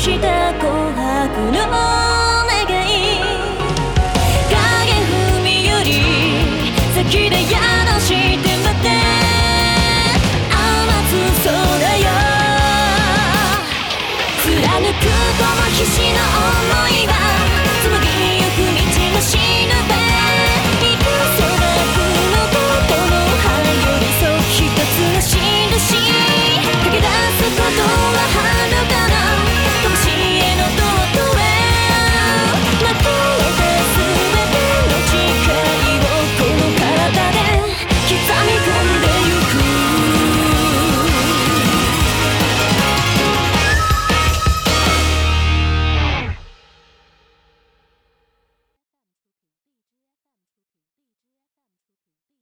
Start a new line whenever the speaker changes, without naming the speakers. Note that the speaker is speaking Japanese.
した琥珀の願い。影踏みより先で宿してまで甘つ空よ貫くこの必死の想いは